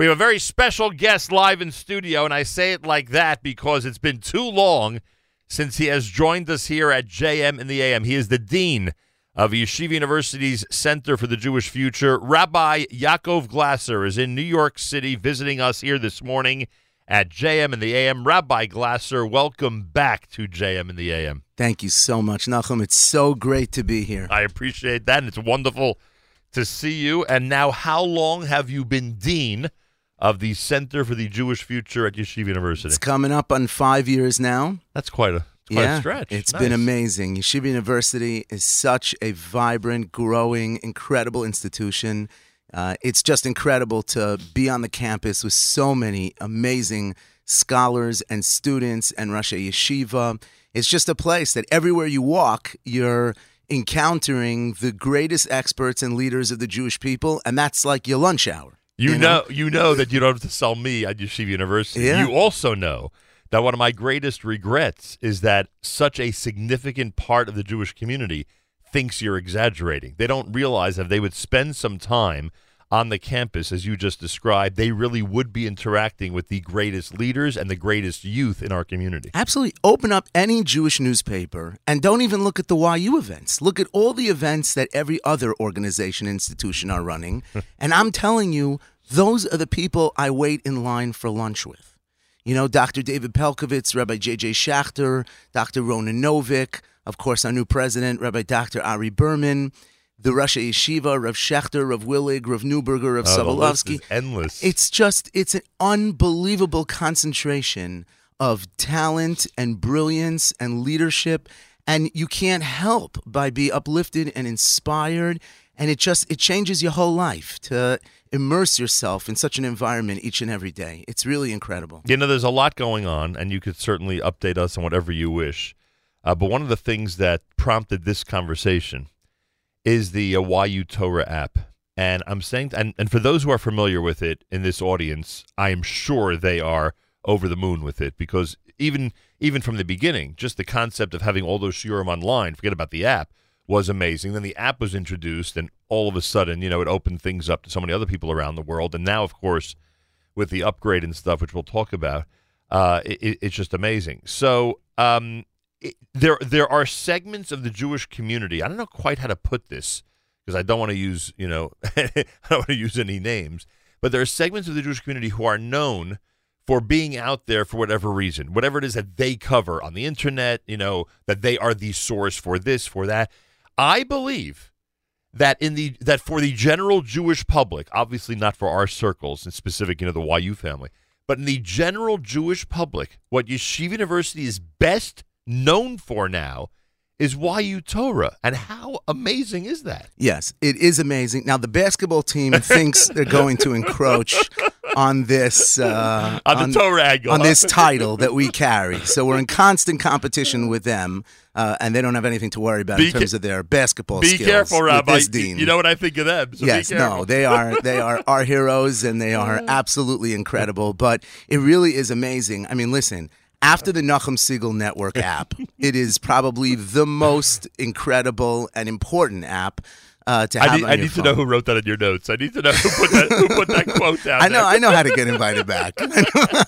We have a very special guest live in studio, and I say it like that because it's been too long since he has joined us here at JM in the AM. He is the Dean of Yeshiva University's Center for the Jewish Future. Rabbi Yaakov Glasser is in New York City visiting us here this morning at JM in the AM. Rabbi Glasser, welcome back to JM in the AM. Thank you so much, Nachum. It's so great to be here. I appreciate that, and it's wonderful to see you. And now, how long have you been Dean of the Center for the Jewish Future at Yeshiva University? It's coming up on five years now. That's quite a quite yeah. It's Nice. been amazing. Yeshiva University is such a vibrant, growing, incredible institution. Uh, it's just incredible to be on the campus with so many amazing scholars and students and Rosh Yeshiva. It's just a place that everywhere you walk, you're encountering the greatest experts and leaders of the Jewish people, and that's like your lunch hour. You, you know, know? you know that you don't have to sell me at Yeshiva University. Yeah. You also know that one of my greatest regrets is that such a significant part of the Jewish community thinks you're exaggerating. They don't realize that if they would spend some time on the campus, as you just described, they really would be interacting with the greatest leaders and the greatest youth in our community. Absolutely. Open up any Jewish newspaper and don't even look at the YU events. Look at all the events that every other organization, institution are running. and I'm telling you, those are the people I wait in line for lunch with. You know, Dr. David Pelcovitz, Rabbi J.J. Schachter, Dr. Ronan Novick, of course, our new president, Rabbi Dr. Ari Berman, the Roshei Yeshiva, Rav Schachter, Rav Willig, Rav Neuburger, Rav Uh, Sobolofsky. endless. It's just, it's an unbelievable concentration of talent and brilliance and leadership. And you can't help by be uplifted and inspired. And it just, it changes your whole life to immerse yourself in such an environment each and every day. It's really incredible. You know, there's a lot going on, and you could certainly update us on whatever you wish. Uh, but one of the things that prompted this conversation is the uh, YU Torah app. And I'm saying, and, and for those who are familiar with it in this audience, I am sure they are over the moon with it because even even from the beginning, just the concept of having all those shiurim online, forget about the app, was amazing. Then the app was introduced, and all of a sudden, you know, it opened things up to so many other people around the world. And now, of course, with the upgrade and stuff, which we'll talk about, uh, it, it's just amazing. So um, it, there there are segments of the Jewish community. I don't know quite how to put this because I don't want to use you know I don't want to use any names, but there are segments of the Jewish community who are known for being out there for whatever reason, whatever it is that they cover on the internet. You know that they are the source for this for that. I believe that in the that for the general Jewish public, obviously not for our circles and specific, you know, the YU family, but in the general Jewish public, what Yeshiva University is best known for now is YU Torah. And how amazing is that? Yes, it is amazing. Now, the basketball team thinks they're going to encroach on this uh, On the Torah angle, on huh? this title that we carry. So we're in constant competition with them, uh, and they don't have anything to worry about Be in terms ca- of their basketball skills. Be skills. careful, with Rabbi. this dean. You know what I think of them. So yes, careful. no, they are they are our heroes, and they are absolutely incredible. But it really is amazing. I mean, listen. After the Nachum Segal Network app, it is probably the most incredible and important app uh, to have I need, I need to know who wrote that in your notes. I need to know who put that, who put that quote down I know, there. I know how to get invited back. I know,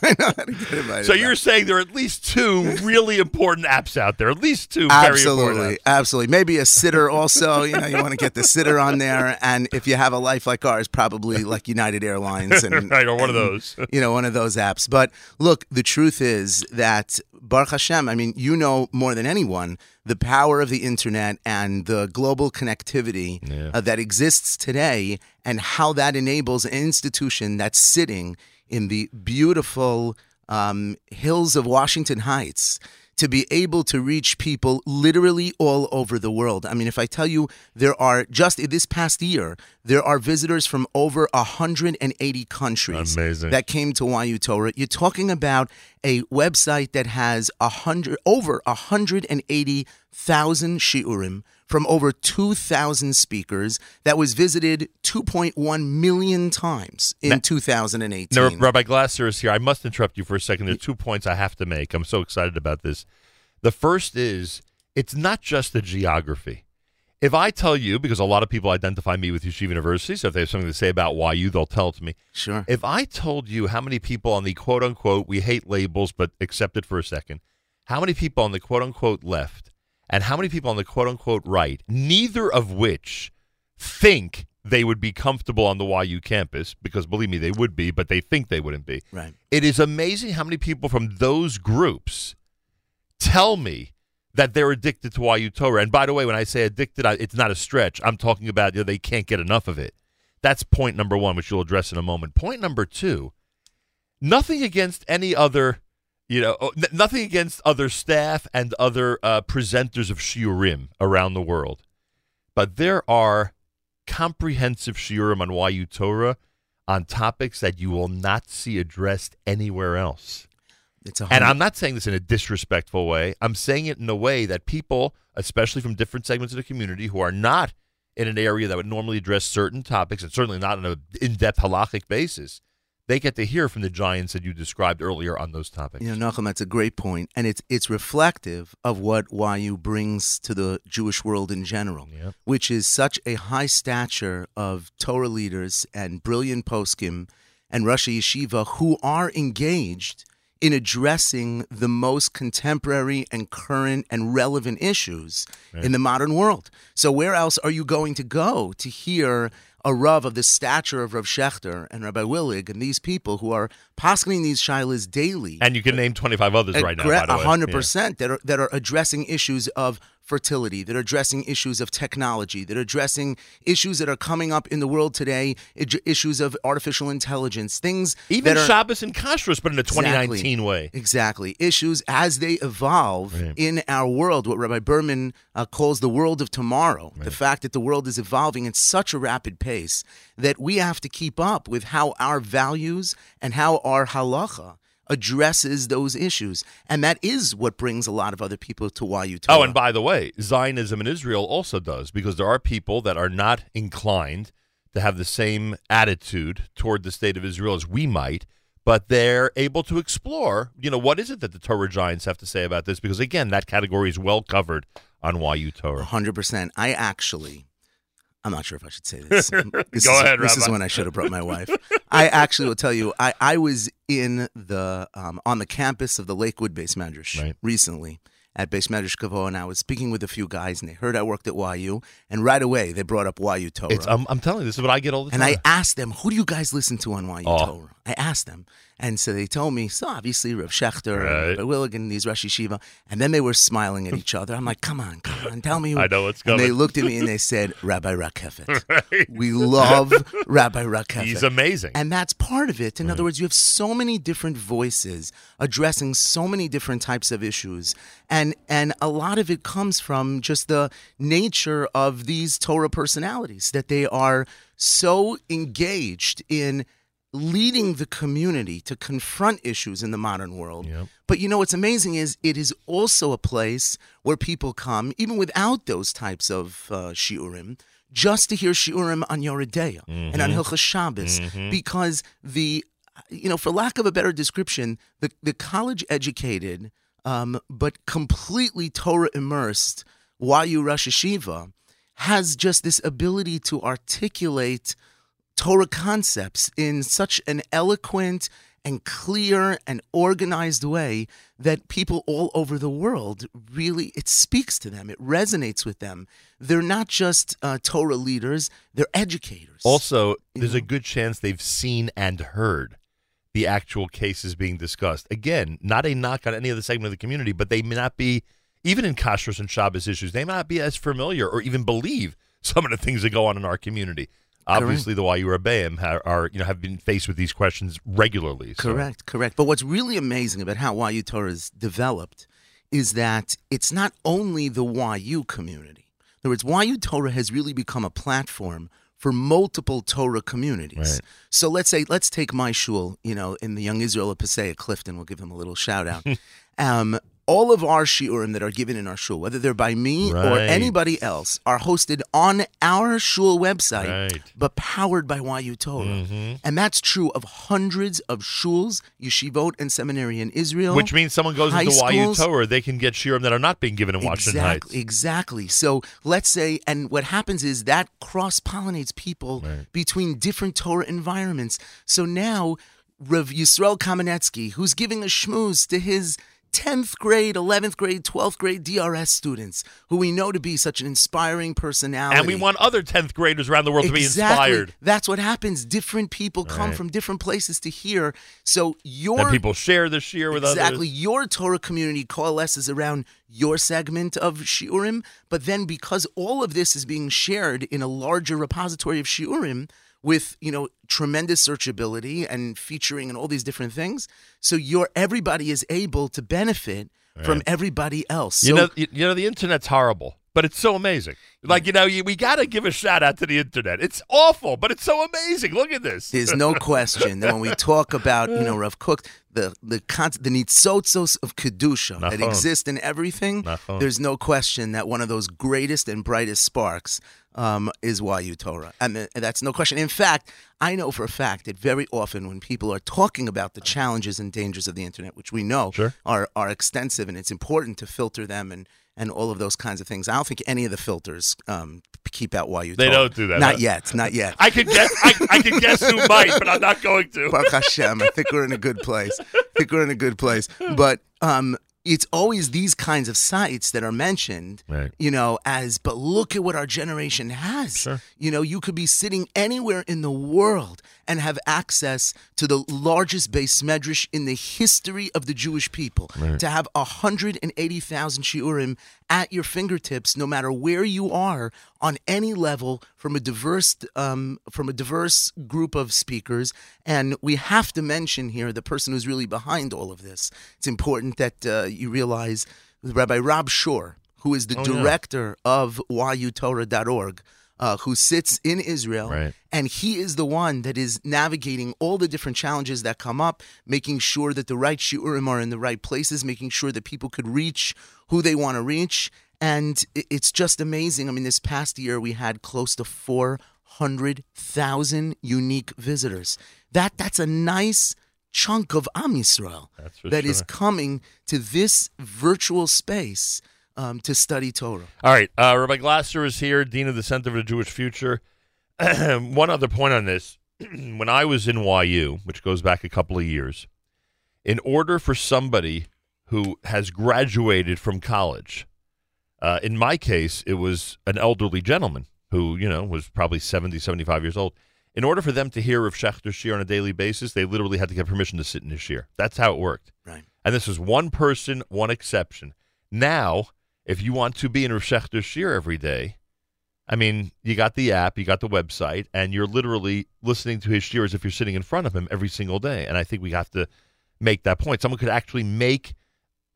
I know how to get invited. So back. you're saying there are at least two really important apps out there. At least two very absolutely, important apps. absolutely. Maybe a sitter also. You know, you want to get the sitter on there, and if you have a life like ours, probably like United Airlines and Right, or one of those. you know, one of those apps. But look, the truth is that Baruch Hashem. I mean, you know more than anyone the power of the internet and the global connectivity Yeah. uh, that exists today, and how that enables an institution that's sitting in the beautiful um, hills of Washington Heights to be able to reach people literally all over the world. I mean, if I tell you there are just in this past year, there are visitors from over 180 countries Amazing. that came to YU Torah. You're talking about a website that has a hundred over 180,000 shiurim from over 2,000 speakers that was visited 2.1 million times in 2018. Now, Rabbi Glasser is here. I must interrupt you for a second. There are two points I have to make. I'm so excited about this. The first is it's not just the geography. If I tell you, because a lot of people identify me with Yeshiva University, so if they have something to say about YU, they'll tell it to me. Sure. If I told you how many people on the quote unquote, we hate labels, but accept it for a second, how many people on the quote unquote left and how many people on the quote unquote right, neither of which think they would be comfortable on the YU campus, because believe me, they would be, but they think they wouldn't be. Right. It is amazing how many people from those groups tell me that they're addicted to YU Torah. And by the way, when I say addicted, I, it's not a stretch. I'm talking about you know, they can't get enough of it. That's point number one, which you'll address in a moment. Point number two, nothing against any other, you know, oh, n- nothing against other staff and other uh, presenters of shiurim around the world, but there are comprehensive shiurim on YU Torah on topics that you will not see addressed anywhere else. It's a And I'm not saying this in a disrespectful way. I'm saying it in a way that people, especially from different segments of the community who are not in an area that would normally address certain topics, and certainly not on an in-depth halachic basis, they get to hear from the giants that you described earlier on those topics. You know, Nachum, that's a great point, and it's it's reflective of what YU brings to the Jewish world in general, Yeah. which is such a high stature of Torah leaders and brilliant poskim and Rosh Yeshiva who are engaged in addressing the most contemporary and current and relevant issues in the modern world. So, where else are you going to go to hear? A Rav of the stature of Rav Schachter and Rabbi Willig and these people who are poskening these shailos daily And you can uh, name 25 others uh, right now, by the a way. hundred Yeah. percent that are that are addressing issues of fertility, that are addressing issues of technology, that are addressing issues that are coming up in the world today, issues of artificial intelligence, things Even that are Shabbos and Kashrus, but in a Exactly. 2019 way. Exactly. Issues as they evolve Right. in our world, what Rabbi Berman uh, calls the world of tomorrow. The fact that the world is evolving at such a rapid pace that we have to keep up with how our values and how our halacha addresses those issues. And that is what brings a lot of other people to YU Torah. Oh, and by the way, Zionism in Israel also does because there are people that are not inclined to have the same attitude toward the state of Israel as we might, but they're able to explore, you know, what is it that the Torah giants have to say about this? Because again, that category is well covered on YU Torah. hundred percent. I actually, I'm not sure if I should say this. this Go is, ahead, This is when I should have brought my wife. I actually will tell you. I, I was in the um, on the campus of the Lakewood Beis Medrash Right. recently at Beis Medrash Govoha, and I was speaking with a few guys, and they heard I worked at YU, and right away they brought up YU Torah. It's, I'm, I'm telling you, this is what I get all the time. and. I asked them, "Who do you guys listen to on YU Oh. Torah?" I asked them, and so they told me, "So obviously Rav Schachter, Right. and Willig and, these Rosh Yeshiva," and then they were smiling at each other. I'm like, "Come on, come on, tell me." who-" I know what's And they looked at me and they said, "Rabbi Rakefet, we love Rabbi Rakefet." He's amazing. And that's part of it. In other words, you have so many different voices addressing so many different types of issues. And and a lot of it comes from just the nature of these Torah personalities that they are so engaged in leading the community to confront issues in the modern world. Yep. But you know what's amazing is it is also a place where people come, even without those types of uh, shiurim, just to hear shiurim on Yoreh Deah and on Hilchos Shabbos, because the, you know, for lack of a better description, the the college educated, um, but completely Torah immersed YU Rosh Yeshiva has just this ability to articulate Torah concepts in such an eloquent and clear and organized way that people all over the world really it speaks to them it resonates with them they're not just uh, torah leaders they're educators Also, there's a good chance they've seen and heard the actual cases being discussed. Again, not a knock on any other segment of the community, but they may not be, even in Kashrus and Shabbos issues, they may not be as familiar or even believe some of the things that go on in our community. Obviously, the YU Rebbeim ha- are, you know, have been faced with these questions regularly. so- Correct, correct. But what's really amazing about how YU Torah is developed is that it's not only the YU community. In other words, YU Torah has really become a platform for multiple Torah communities. Right. So let's say, let's take my shul, you know, in the Young Israel of Passaic, Clifton, we'll give them a little shout out. um, all of our shiurim that are given in our shul, whether they're by me or anybody else, are hosted on our shul website, Right. but powered by YU Torah. Mm-hmm. And that's true of hundreds of shuls, yeshivot, and seminary in Israel. Which means someone goes into YU schools- Torah, they can get shiurim that are not being given in Washington exactly, Heights. Exactly. So let's say, and what happens is that cross pollinates people Right. between different Torah environments. So now, Rav Yisrael Kamenetsky, who's giving a schmooze to his 10th grade, 11th grade, 12th grade DRS students, who we know to be such an inspiring personality. And we want other 10th graders around the world to be inspired. That's what happens. Different people come Right. from different places to hear. So your And people share this shiur with exactly others. Exactly. Your Torah community coalesces around your segment of shiurim, but then because all of this is being shared in a larger repository of shiurim with you know tremendous searchability and featuring and all these different things, so your everybody is able to benefit from everybody else. You know, you know, the internet's horrible, but it's so amazing. Like you know, you, we got to give a shout out to the internet. It's awful, but it's so amazing. Look at this. There's no question that when we talk about, you know, Rav Kook, the the con- the nitzotzos of kedusha that exist in everything, there's no question that one of those greatest and brightest sparks um, is YU Torah, and th- that's no question. In fact, I know for a fact that very often when people are talking about the challenges and dangers of the internet, which we know Sure. are are extensive, and it's important to filter them and. And all of those kinds of things. I don't think any of the filters um, keep out YU. They Torah. don't do that, Not huh? yet. Not yet. I could guess. I, I could guess who might, but I'm not going to. Baruch Hashem. I think we're in a good place. I think we're in a good place. But um, it's always these kinds of sites that are mentioned, Right. you know, as, but look at what our generation has. Sure. You know, you could be sitting anywhere in the world and have access to the largest beis medrash in the history of the Jewish people. To have 180,000 shiurim at your fingertips, no matter where you are on any level, from a diverse um, from a diverse group of speakers. And we have to mention here the person who's really behind all of this. It's important that uh, you realize Rabbi Rob Shur, who is the Oh, yeah. director of YUTorah.org. Uh, who sits in Israel Right. and he is the one that is navigating all the different challenges that come up, making sure that the right shiurim are in the right places, making sure that people could reach who they want to reach. And it's just amazing. I mean, this past year we had close to 400,000 unique visitors. That That's a nice chunk of Am Yisrael that is sure. coming to this virtual space um, to study Torah. All right, uh, Rabbi Glasser is here, Dean of the Center for the Jewish Future. One other point on this: when I was in YU, which goes back a couple of years, in order for somebody who has graduated from college, uh, in my case, it was an elderly gentleman who, you know, was probably 70, 75 years old. In order for them to hear of Schachter Shiur on a daily basis, they literally had to get permission to sit in his shiur. That's how it worked. Right. And this is one person, one exception. Now, if you want to be in Schachter's Shiur every day, I mean, you got the app, you got the website, and you're literally listening to his shiur as if you're sitting in front of him every single day. And I think we have to make that point. Someone could actually make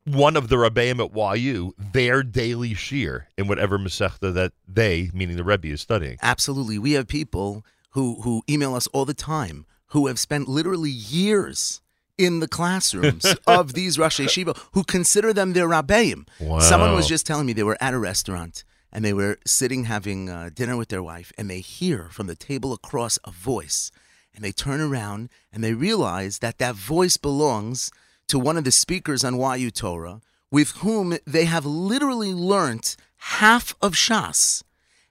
one of the Rebbeim at YU their daily shiur in whatever Masechta that they, meaning the Rebbe, is studying. Absolutely. We have people who, who email us all the time who have spent literally years in the classrooms of these Rosh Yeshiva who consider them their Rabbeim. Wow. Someone was just telling me they were at a restaurant and they were sitting having uh, dinner with their wife and they hear from the table across a voice and they turn around and they realize that that voice belongs to one of the speakers on YU Torah with whom they have literally learnt half of Shas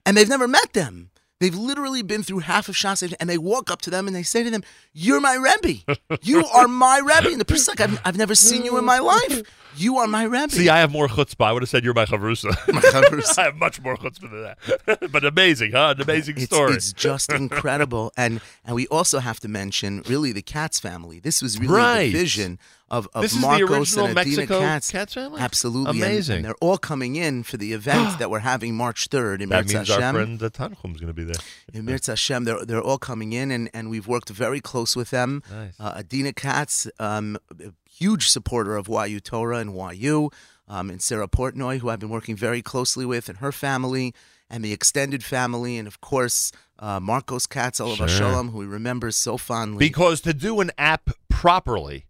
and they've never met them. They've literally been through half of Shas, and they walk up to them and they say to them, "You're my Rebbe. You are my Rebbe." And the person's like, I've, "I've never seen you in my life. You are my Rebbe." See, I have more chutzpah. I would have said you're my chavrusa. chavrusa. I have much more chutzpah than that. but amazing, huh? An amazing it's, story. it's just incredible, and and we also have to mention really the Katz family. This was really Right. the vision of, of This Marcos and Adina Katz. Katz family? Absolutely, Amazing. And, they're all coming in for the event that we're having March third in that Mirz means our friend uh, Tanchum is going to be there. In Mirz Hashem, they're, they're all coming in, and, and we've worked very close with them. Nice. Uh, Adina Katz, um, a huge supporter of YU Torah and YU, um, and Sarah Portnoy, who I've been working very closely with, and her family, and the extended family, and of course, uh, Marcos Katz, Olav Sure. Shalom, who we remember so fondly. Because to do an app properly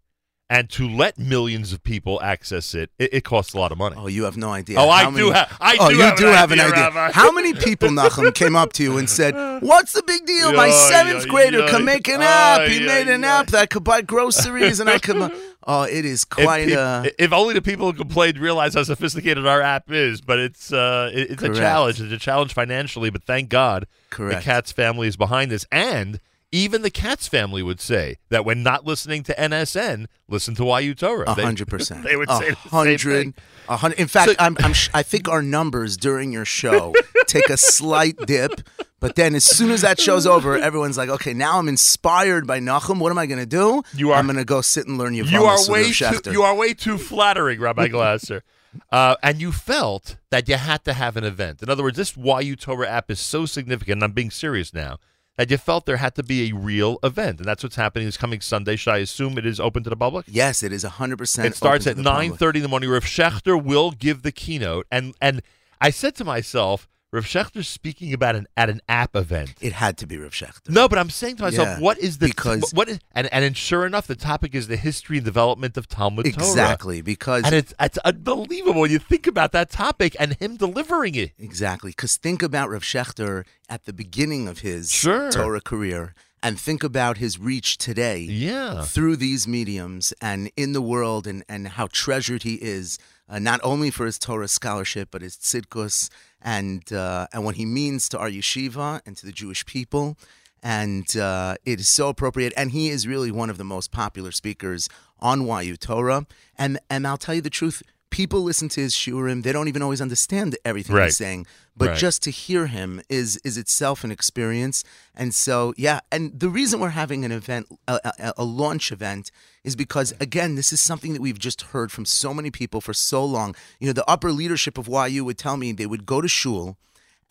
and to let millions of people access it, it, it costs a lot of money. Oh, you have no idea. Oh, I How do have- I oh, do you have do an have an idea, idea. Rabbi. How many people, Nachum, came up to you and said, "What's the big deal? My seventh grader can make an app. He made an app that could buy groceries, and I could." Oh, it is If, quite peop- a. if only the people who complained realize how sophisticated our app is, but it's uh, it- it's Correct. a challenge. It's a challenge financially, but thank God Correct. the Katz family is behind this, and even the Katz family would say that when not listening to NSN, listen to YU Torah. A They- hundred percent. They would say hundred. hundred. In fact, So- I'm, I'm. sh- I think our numbers during your show take a slight dip, but then as soon as that show's over, everyone's like, "Okay, now I'm inspired by Nachum. What am I going to do? You are- I'm going to go sit and learn your. You are way too, you are way too flattering, Rabbi Glasser. Uh, and you felt that you had to have an event. In other words, this YU Torah app is so significant, and I'm being serious now, that you felt there had to be a real event. And that's what's happening this coming Sunday. Should I assume it is open to the public? Yes, it is hundred percent. It starts at nine thirty in the morning. Rav Schachter will give the keynote, and and I said to myself, Rav Schachter's speaking about an at an app event. It had to be Rav Schachter. No, but I'm saying to myself, Yeah, what is the because- what is and and sure enough, the topic is the history and development of Talmud Torah. Exactly, because And it's it's unbelievable when you think about that topic and him delivering it. Exactly. Because think about Rav Schachter at the beginning of his Sure. Torah career and think about his reach today Yeah. through these mediums and in the world and, and how treasured he is, uh, not only for his Torah scholarship, but his tzidkus and, uh, and what he means to our yeshiva and to the Jewish people. And uh, it is so appropriate. And he is really one of the most popular speakers on YU Torah. And, and I'll tell you the truth. People listen to his shiurim; they don't even always understand everything Right. he's saying. But Right. just to hear him is is itself an experience. And so, yeah. And the reason we're having an event, a, a, a launch event, is because again, this is something that we've just heard from so many people for so long. You know, the upper leadership of YU would tell me they would go to shul.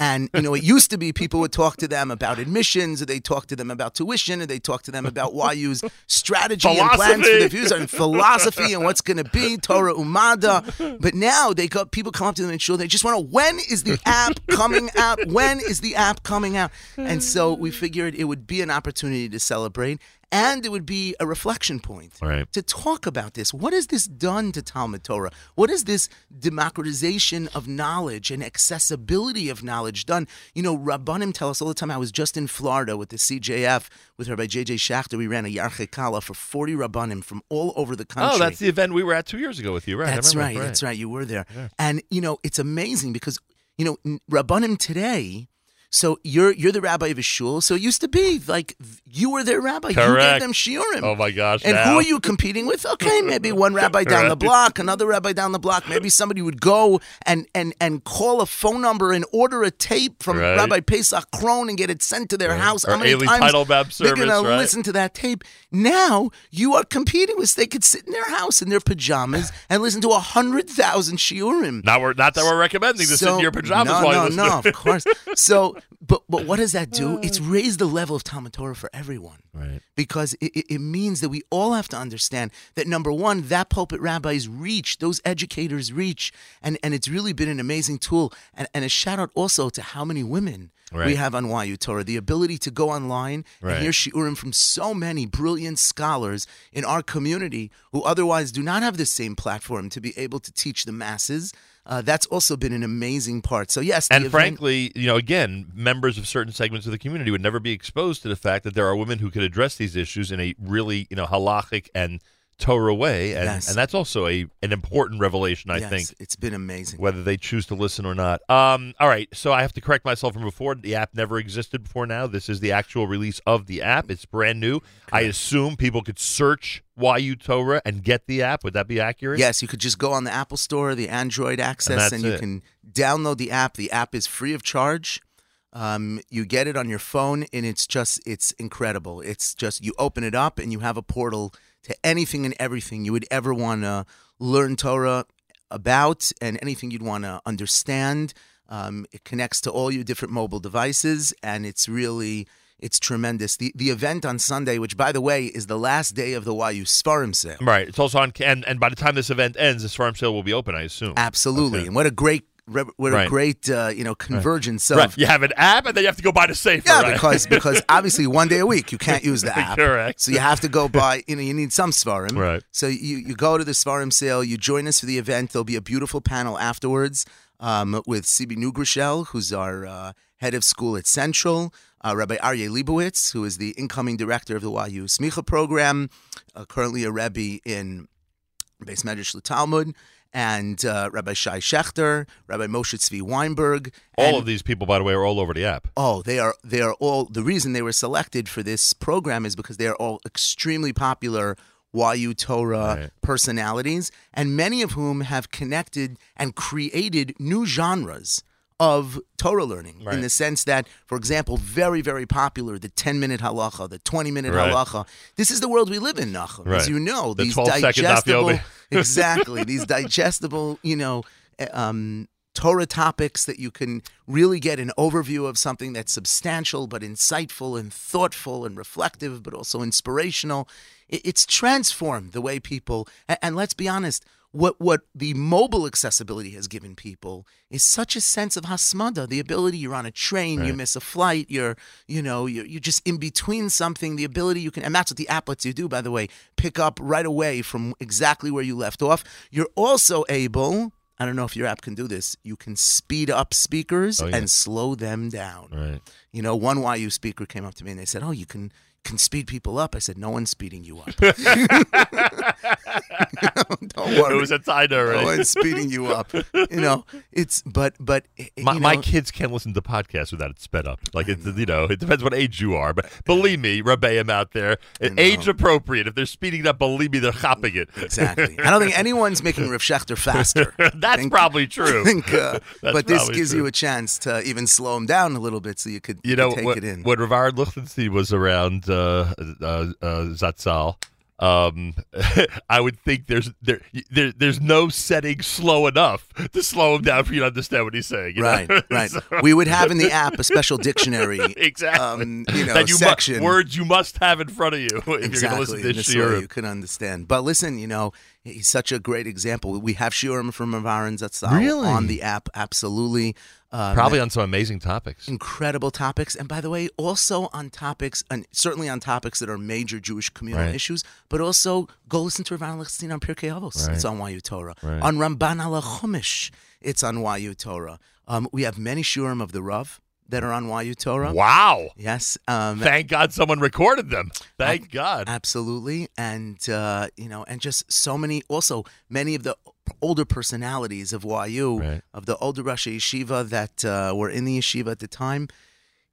And you know, it used to be people would talk to them about admissions, or they talk to them about tuition, or they talk to them about YU's strategy and plans for the future and philosophy and what's going to be Torah Umada. But now they got people come up to them and show they just want to when is the app coming out? When is the app coming out? And so we figured it would be an opportunity to celebrate. And it would be a reflection point Right. to talk about this. What has this done to Talmud Torah? What has this democratization of knowledge and accessibility of knowledge done? You know, Rabbanim tell us all the time. I was just in Florida with the CJF with Rabbi J.J. Schachter. We ran a Yarchei Kala for 40 Rabbanim from all over the country. Oh, that's the event we were at two years ago with you, right? That's remember, right, That's right. You were there, and you know it's amazing because you know Rabbanim today. So you're you're the rabbi of a shul. So it used to be like you were their rabbi. Correct. You gave them shiurim. Oh my gosh! And now. who are you competing with? Okay, maybe one rabbi down the block, another rabbi down the block. Maybe somebody would go and and and call a phone number and order a tape from Right. Rabbi Pesach Krohn and get it sent to their house. Or How many Eli times Teitelbaum they're gonna listen to that tape? Now you are competing with. They could sit in their house in their pajamas and listen to a hundred thousand shiurim. Not, we're, not that we're recommending to sit in your pajamas no, no, no, of course. So, but but what does that do? It's mm. raised the level of Talmud Torah for everyone Right. because it, it, it means that we all have to understand that number one, that pulpit rabbi's reach, those educators' reach, and, and it's really been an amazing tool. And, and a shout out also to how many women we have on YU Torah, the ability to go online Right. and hear shiurim from so many brilliant scholars in our community who otherwise do not have the same platform to be able to teach the masses. Uh, that's also been an amazing part. So yes, And event- frankly, you know, again, members of certain segments of the community would never be exposed to the fact that there are women who could address these issues in a really, you know, halachic and Torah way, and, Yes. and that's also a an important revelation, I yes, think, it's been amazing. whether they choose to listen or not. Um, all right, so I have to correct myself from before. The app never existed before now. This is the actual release of the app. It's brand new. I assume people could search YU Torah and get the app. Would that be accurate? Yes, you could just go on the Apple Store, the Android access, that's and, you it. can download the app. The app is free of charge. Um, you get it on your phone, and it's just it's incredible. It's just you open it up, and you have a portal to anything and everything you would ever want to learn Torah about, and anything you'd want to understand. Um, it connects to all your different mobile devices, and it's really it's tremendous. The the event on Sunday, which by the way is the last day of the YU Sfarim sale. Right. It's also on, and, and by the time this event ends, this farm sale will be open, I assume. Absolutely. Okay. And what a great re- what Right. a great uh, you know convergence of Right. You have an app, and then you have to go buy the safer. yeah right? because because obviously one day a week you can't use the app. Correct. So you have to go buy. You know you need some sfarim. Right. So you you go to the sfarim sale. You join us for the event. There'll be a beautiful panel afterwards um, with CB Neugroschl, who's our uh, head of school at Central. Uh, Rabbi Aryeh Leibowitz, who is the incoming director of the YU Smicha program, uh, currently a Rebbe in Beis Medrash Talmud, and uh, Rabbi Shai Schachter, Rabbi Moshe Tzvi Weinberg. all of these people, by the way, are all over the app. Oh, they are they are all the reason they were selected for this program is because they are all extremely popular YU Torah Right. personalities, and many of whom have connected and created new genres of Torah learning Right. in the sense that, for example, very, very popular, the 10 minute halacha, the 20 minute Right. halacha. This is the world we live in, Nachum. Right. As you know, The these 12 second daf digestible, exactly, these digestible, you know, uh, um, Torah topics that you can really get an overview of something that's substantial but insightful and thoughtful and reflective, but also inspirational. It's transformed the way people, and let's be honest, what what the mobile accessibility has given people is such a sense of hasmada, the ability you're on a train, you miss a flight, you're you know you're, you're just in between something. The ability you can, and that's what the app lets you do, by the way, pick up right away from exactly where you left off. You're also able. I don't know if your app can do this. You can speed up speakers Oh, yeah. and slow them down. Right. You know, one YU speaker came up to me and they said, "Oh, you can can speed people up." I said, "No one's speeding you up. Don't worry. It was a no already. one's speeding you up. You know, it's but but My, you my kids can't listen to podcasts without it sped up. Like it's you know, it depends what age you are. But believe me, Rebbeim out there, age appropriate. If they're speeding it up, believe me, they're hopping it. exactly. I don't think anyone's making Rav Schachter faster. That's Think- probably true. I think, uh, but this gives true. you a chance to even slow him down a little bit, so you could You know, take when, it in. when Ravar Lichtenstein was around uh, uh, uh, Zatzal, um, I would think there's there, there there's no setting slow enough to slow him down for you to understand what he's saying. you know? right, right. So- We would have in the app a special dictionary. exactly. Um, you know, that you mu- section. words you must have in front of you if you're going to exactly. listen to this Shiurim. you can understand. But listen, you know, he's such a great example. We have Shiurim from Aaron Zatzal Really? on the app. Absolutely. Uh, Probably on some amazing topics. incredible topics and by the way also on topics and certainly on topics that are major jewish communal Right. issues but also go listen to Rav Lichtenstein on Pirkei Avos Right. it's on YU Torah Right. on Ramban ala Chumash it's on YU Torah um, we have many shiurim of the Rav that are on YU Torah Wow. yes um, Thank God someone recorded them. Thank God. Absolutely, and uh, you know, and just so many. Also, many of the older personalities of YU, Right. of the older Rosh Yeshiva that uh, were in the yeshiva at the time.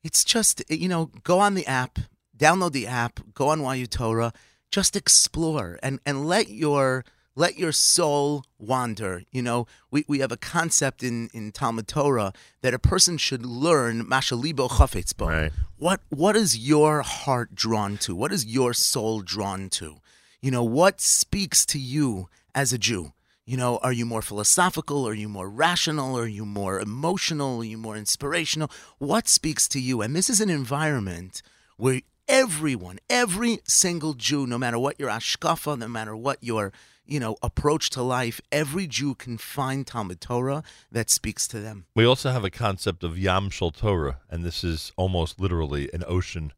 It's just you know, go on the app, download the app, go on YU Torah, just explore and and let your let your soul wander. You know, we, we have a concept in, in Talmud Torah that a person should learn mashalibo chafetz bo. Right. What what is your heart drawn to? What is your soul drawn to? You know, what speaks to you as a Jew? You know, are you more philosophical? Are you more rational? Are you more emotional? Are you more inspirational? What speaks to you? And this is an environment where everyone, every single Jew, no matter what your ashkafa, no matter what your you know approach to life, every Jew can find Talmud Torah that speaks to them. We also have a concept of Yam Shel Torah, and this is almost literally an ocean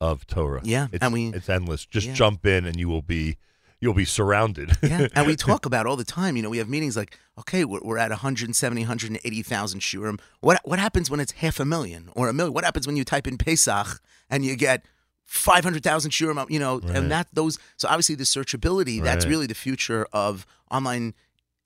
of Torah. Yeah, it's, and we- it's endless. Just yeah. jump in, and you will be you'll be surrounded. yeah, and we talk about all the time. You know, we have meetings like, okay, we're, we're at 170, 180,000 shiurim. What what happens when it's half a million or a million? What happens when you type in Pesach and you get 500,000 shiurim? You know, Right. and that those. So obviously, the searchability that's really the future of online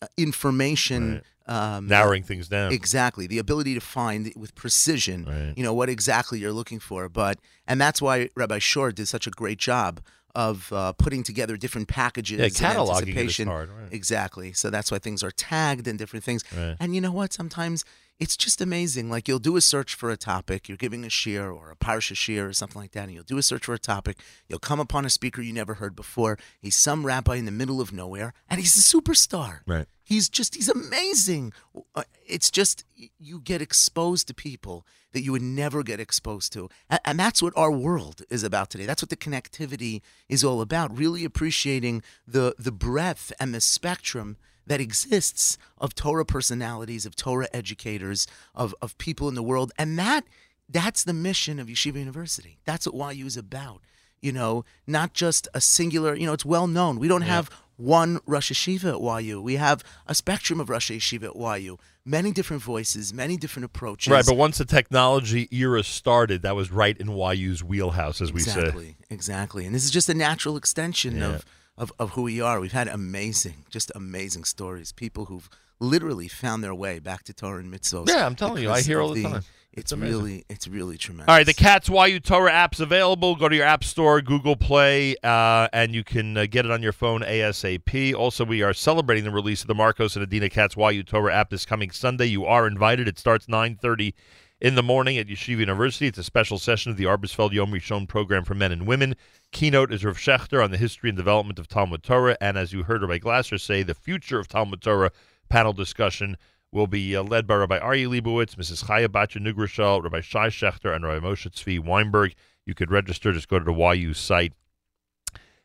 uh, information. Um, Narrowing things down. Exactly. The ability to find with precision, Right. you know, what exactly you're looking for. But and that's why Rabbi Shur did such a great job of uh, putting together different packages Yeah, in cataloging anticipation. hard, right. Exactly. So that's why things are tagged and different things. Right. And you know what? Sometimes it's just amazing. Like you'll do a search for a topic, you're giving a shiur or a parsha shiur or something like that, and you'll do a search for a topic. You'll come upon a speaker you never heard before. He's some rabbi in the middle of nowhere, and he's a superstar. Right. He's just, he's amazing. Uh, It's just, you get exposed to people that you would never get exposed to. And that's what our world is about today. That's what the connectivity is all about. Really appreciating the, the breadth and the spectrum that exists of Torah personalities, of Torah educators, of, of people in the world. And that that's the mission of Yeshiva University. That's what YU is about. You know, not just a singular, you know, it's well known. We don't have one Rosh Yeshiva at YU. We have a spectrum of Rosh Yeshiva at YU. Many different voices, many different approaches. Right, but once the technology era started, that was right in YU's wheelhouse, as we say. Exactly, exactly. And this is just a natural extension Yeah. of, of, of who we are. We've had amazing, just amazing stories. People who've literally found their way back to Torah and mitzvot. Yeah, I'm telling you, I hear all the time. It's, It's really, it's really tremendous. All right, the Katz YU Torah app's available. Go to your app store, Google Play, uh, and you can uh, get it on your phone ASAP. Also, we are celebrating the release of the Marcos and Adina Katz YU Torah app this coming Sunday. You are invited. It starts 9.30 in the morning at Yeshiva University. It's a special session of the Arbisfeld Yom Rishon program for men and women. Keynote is Rav Schachter on the history and development of Talmud Torah. And as you heard Rabbi Glasser say, the future of Talmud Torah panel discussion will be uh, led by Rabbi Aryeh Leibowitz, Mrs. Chaya Batya Neugroschl, Rabbi Shai Schachter, and Rabbi Moshe Tzvi Weinberg. You could register. Just go to the YU site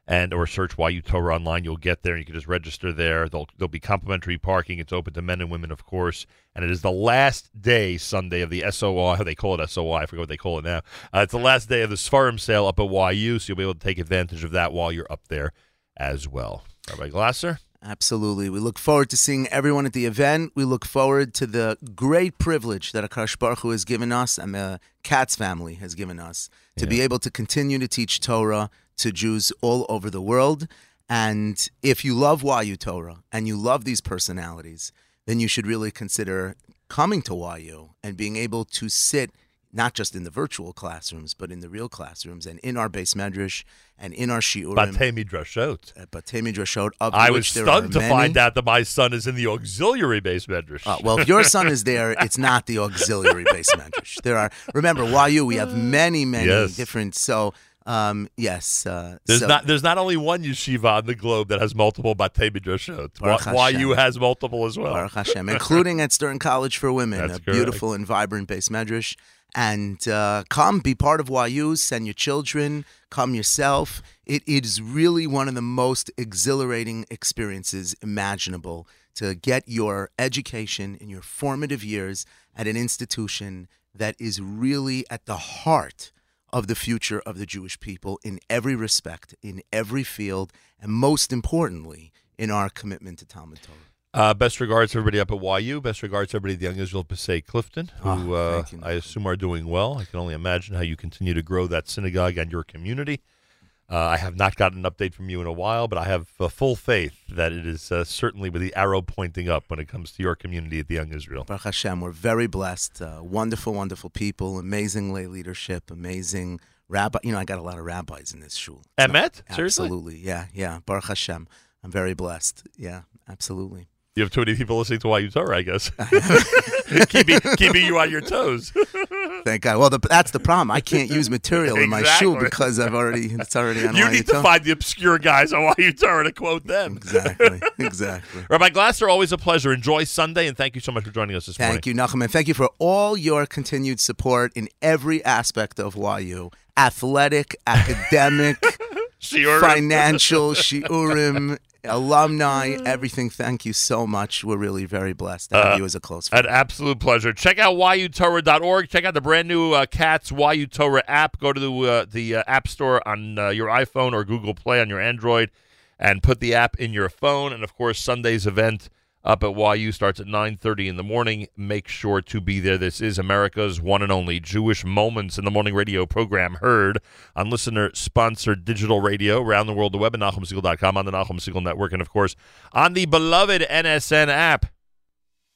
and or search YU Torah online. You'll get there. You can just register there. There'll, there'll be complimentary parking. It's open to men and women, of course. And it is the last day, Sunday, of the SOI. They call it SOI. I forget what they call it now. Uh, it's the last day of the Sfarim sale up at YU, so you'll be able to take advantage of that while you're up there as well. Rabbi Glasser? Absolutely. We look forward to seeing everyone at the event. We look forward to the great privilege that Akash Baruch Hu has given us and the Katz family has given us to be able to continue to teach Torah to Jews all over the world. And if you love YU Torah and you love these personalities, then you should really consider coming to YU and being able to sit not just in the virtual classrooms, but in the real classrooms and in our beis medrash and in our shiurim Batei Midrashot. at Batei Midrashot, of I was stunned to find many. out that my son is in the auxiliary beis medrash. Uh, well, if your son is there, it's not the auxiliary beis medrash. There are remember YU. We have many, many Yes. different. So um, yes, uh, There's so, not there's not only one yeshiva on the globe that has multiple Batei Midrashot. Baruch Why Hashem. YU has multiple as well. Baruch Hashem, including at Stern College for Women, That's a correct. beautiful and vibrant beis medrash. And uh, come be part of YU. Send your children. Come yourself. It, it is really one of the most exhilarating experiences imaginable to get your education in your formative years at an institution that is really at the heart of the future of the Jewish people in every respect, in every field, and most importantly, in our commitment to Talmud Torah. Uh, best regards to everybody up at YU. Best regards to everybody at the Young Israel Passaic Clifton, who Ah, uh, you, I assume are doing well. I can only imagine how you continue to grow that synagogue and your community. Uh, I have not gotten an update from you in a while, but I have uh, full faith that it is uh, certainly with the arrow pointing up when it comes to your community at the Young Israel. Baruch Hashem, we're very blessed. Uh, wonderful, wonderful people, amazing lay leadership, amazing rabbi. You know, I got a lot of rabbis in this shul. Emet? Seriously? Absolutely. Yeah, yeah. Baruch Hashem. I'm very blessed. Yeah, absolutely. You have too many people listening to YU Torah, I guess. keeping, keeping you on your toes. Thank God. Well, the, that's the problem. I can't use material in my shul Exactly. because I've already it's already on You need to find the obscure guys on YU Torah to quote them. Exactly. Exactly. Rabbi Glasser, always a pleasure. Enjoy Sunday, and thank you so much for joining us this morning. Thank you, Nachum, and thank you for all your continued support in every aspect of YU athletic, academic, Shiurim. financial, shiurim, alumni, everything. Thank you so much. We're really very blessed to have Uh, you as a close friend. An absolute pleasure. Check out yutorah.org. Check out the brand new uh, Katz YU Torah app. Go to the, uh, the uh, App Store on uh, your iPhone or Google Play on your Android and put the app in your phone. And, of course, Sunday's event up at YU starts at 9.30 in the morning. Make sure to be there. This is America's one and only Jewish Moments in the Morning radio program heard on listener-sponsored digital radio around the world, the web at NachumSegal.com, on the Nachum Segal Network, and, of course, on the beloved NSN app.